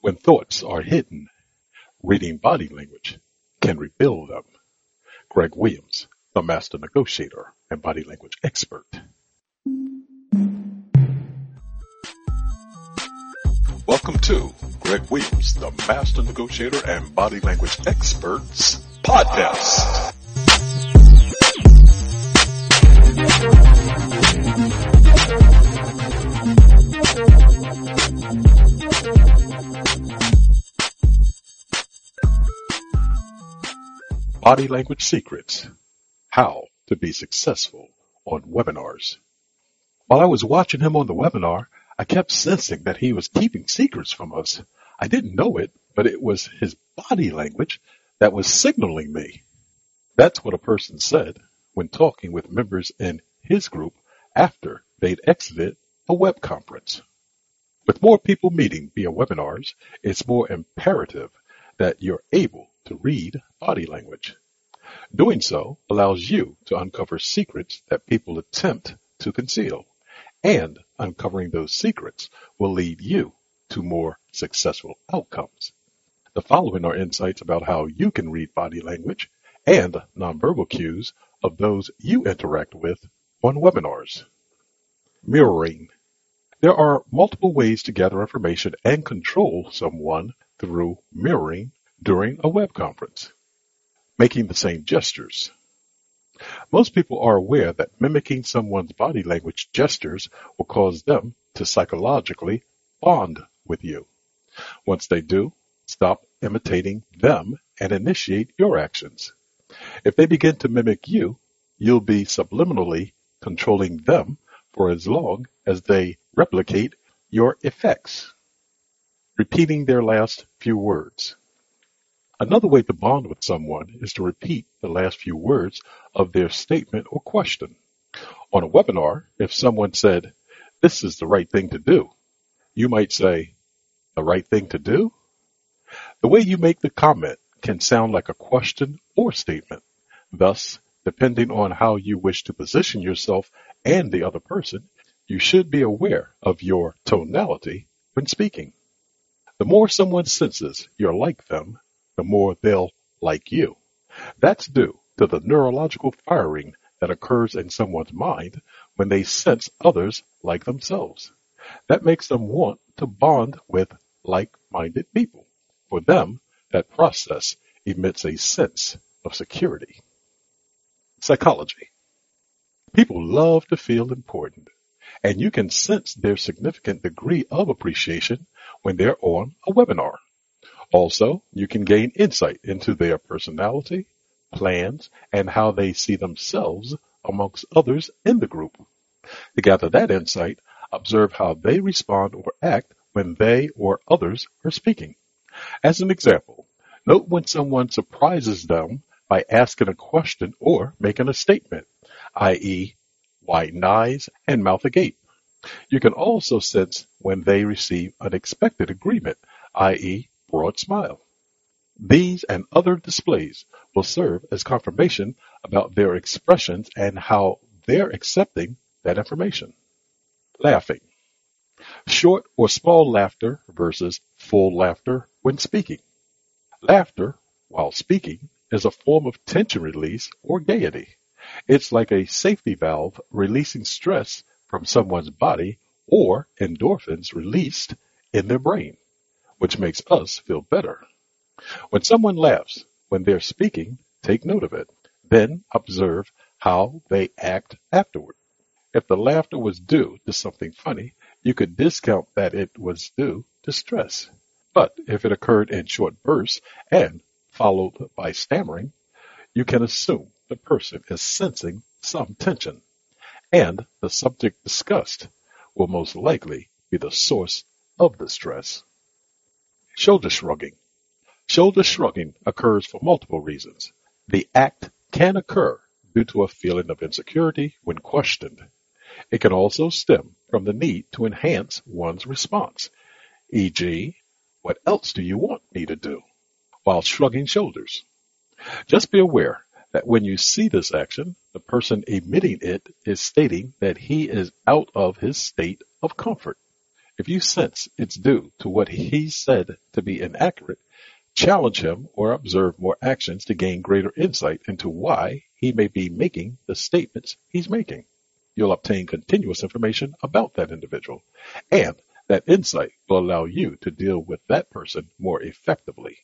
When thoughts are hidden, reading body language can reveal them. Greg Williams, the master negotiator and body language expert. Welcome to Greg Williams, the master negotiator and body language experts podcast. Body Language Secrets How to Be Successful on Webinars. While I was watching him on the webinar, I kept sensing that he was keeping secrets from us. I didn't know it, but it was his body language that was signaling me. That's what a person said when talking with members in his group after they'd exited a web conference. With more people meeting via webinars, it's more imperative that you're able to read body language. Doing so allows you to uncover secrets that people attempt to conceal, and uncovering those secrets will lead you to more successful outcomes. The following are insights about how you can read body language and nonverbal cues of those you interact with on webinars. Mirroring. There are multiple ways to gather information and control someone through mirroring during a web conference. Making the same gestures. Most people are aware that mimicking someone's body language gestures will cause them to psychologically bond with you. Once they do, stop imitating them and initiate your actions. If they begin to mimic you, you'll be subliminally controlling them for as long as they replicate your effects. Repeating their last few words. Another way to bond with someone is to repeat the last few words of their statement or question. On a webinar, if someone said, this is the right thing to do, you might say, the right thing to do? The way you make the comment can sound like a question or statement. Thus, depending on how you wish to position yourself and the other person, you should be aware of your tonality when speaking. The more someone senses you're like them, the more they'll like you. That's due to the neurological firing that occurs in someone's mind when they sense others like themselves. That makes them want to bond with like-minded people. For them, that process emits a sense of security. Psychology. People love to feel important, and you can sense their significant degree of appreciation when they're on a webinar. Also, you can gain insight into their personality, plans, and how they see themselves amongst others in the group. To gather that insight, observe how they respond or act when they or others are speaking. As an example, note when someone surprises them by asking a question or making a statement, i.e., widen eyes and mouth agape. You can also sense when they receive unexpected agreement, i.e., broad smile. These and other displays will serve as confirmation about their expressions and how they're accepting that information. Laughing. Short or small laughter versus full laughter when speaking. Laughter, while speaking, is a form of tension release or gaiety. It's like a safety valve releasing stress from someone's body or endorphins released in their brain which makes us feel better. When someone laughs when they're speaking, take note of it. Then observe how they act afterward. If the laughter was due to something funny, you could discount that it was due to stress. But if it occurred in short bursts and followed by stammering, you can assume the person is sensing some tension, and the subject discussed will most likely be the source of the stress. Shoulder shrugging. Shoulder shrugging occurs for multiple reasons. The act can occur due to a feeling of insecurity when questioned. It can also stem from the need to enhance one's response, e.g., what else do you want me to do? While shrugging shoulders. Just be aware that when you see this action, the person emitting it is stating that he is out of his state of comfort. If you sense it's due to what he said to be inaccurate, challenge him or observe more actions to gain greater insight into why he may be making the statements he's making. You'll obtain continuous information about that individual, and that insight will allow you to deal with that person more effectively.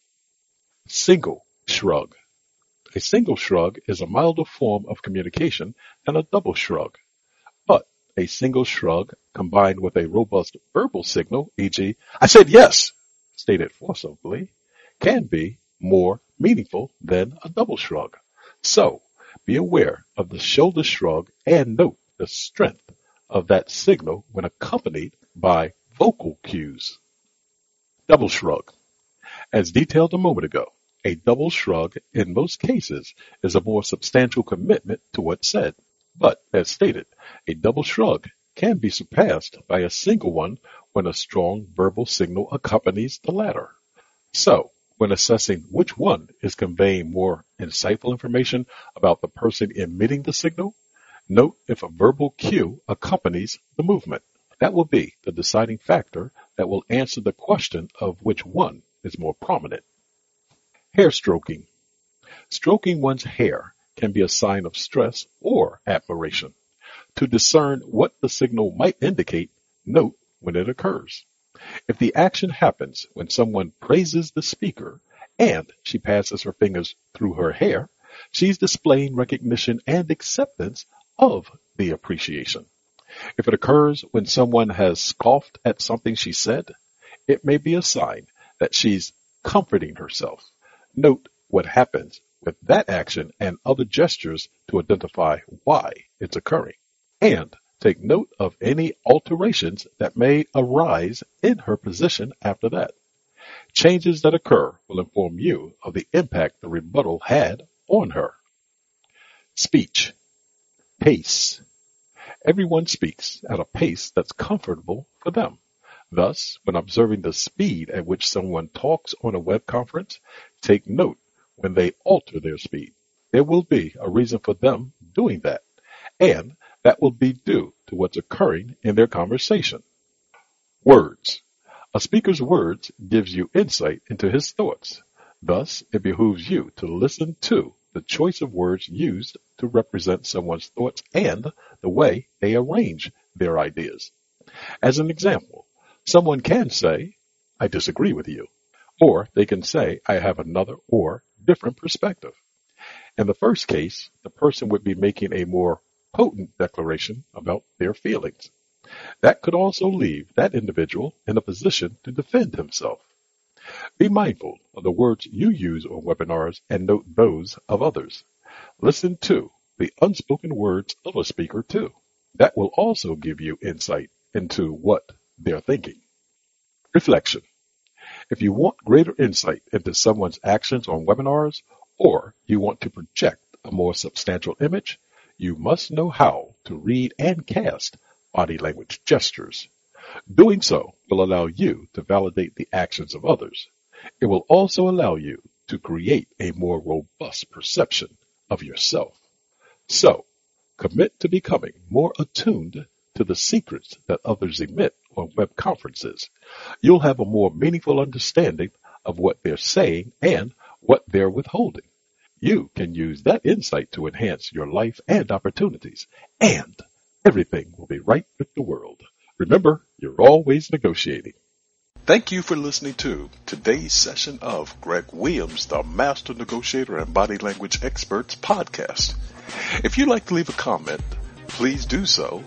Single shrug. A single shrug is a milder form of communication than a double shrug. A single shrug combined with a robust verbal signal, e.g., I said yes, stated forcibly, can be more meaningful than a double shrug. So, be aware of the shoulder shrug and note the strength of that signal when accompanied by vocal cues. Double shrug. As detailed a moment ago, a double shrug in most cases is a more substantial commitment to what's said. But, as stated, a double shrug can be surpassed by a single one when a strong verbal signal accompanies the latter. So, when assessing which one is conveying more insightful information about the person emitting the signal, note if a verbal cue accompanies the movement. That will be the deciding factor that will answer the question of which one is more prominent. Hair stroking. Stroking one's hair can be a sign of stress or admiration. To discern what the signal might indicate, note when it occurs. If the action happens when someone praises the speaker and she passes her fingers through her hair, she's displaying recognition and acceptance of the appreciation. If it occurs when someone has scoffed at something she said, it may be a sign that she's comforting herself. Note what happens with that action and other gestures to identify why it's occurring. And take note of any alterations that may arise in her position after that. Changes that occur will inform you of the impact the rebuttal had on her. Speech. Pace. Everyone speaks at a pace that's comfortable for them. Thus, when observing the speed at which someone talks on a web conference, take note when they alter their speed. There will be a reason for them doing that, and that will be due to what's occurring in their conversation. Words. A speaker's words gives you insight into his thoughts. Thus, it behooves you to listen to the choice of words used to represent someone's thoughts and the way they arrange their ideas. As an example, Someone can say, I disagree with you. Or they can say, I have another or different perspective. In the first case, the person would be making a more potent declaration about their feelings. That could also leave that individual in a position to defend himself. Be mindful of the words you use on webinars and note those of others. Listen to the unspoken words of a speaker too. That will also give you insight into what they're thinking. Reflection. If you want greater insight into someone's actions on webinars, or you want to project a more substantial image, you must know how to read and cast body language gestures. Doing so will allow you to validate the actions of others. It will also allow you to create a more robust perception of yourself. So, commit to becoming more attuned to the secrets that others emit on web conferences. You'll have a more meaningful understanding of what they're saying and what they're withholding. You can use that insight to enhance your life and opportunities, and everything will be right with the world. Remember, you're always negotiating. Thank you for listening to today's session of Greg Williams, the Master Negotiator and Body Language Experts podcast. If you'd like to leave a comment, please do so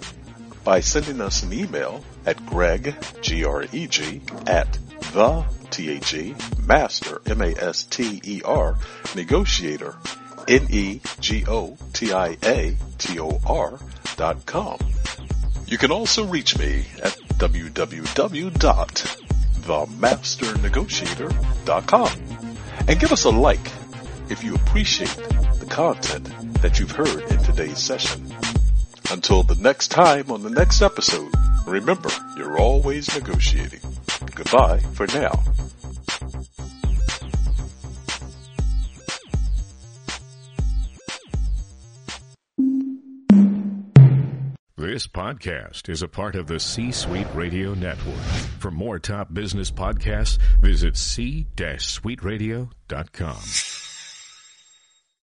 by sending us an email at greg, G-R-E-G, at the, T-H-E, master, M-A-S-T-E-R, negotiator, N-E-G-O-T-I-A-T-O-R dot com. You can also reach me at www.themasternegotiator.com and give us a like if you appreciate the content that you've heard in today's session. Until the next time on the next episode, remember, you're always negotiating. Goodbye for now. This podcast is a part of the C Suite Radio Network. For more top business podcasts, visit c-suiteradio.com.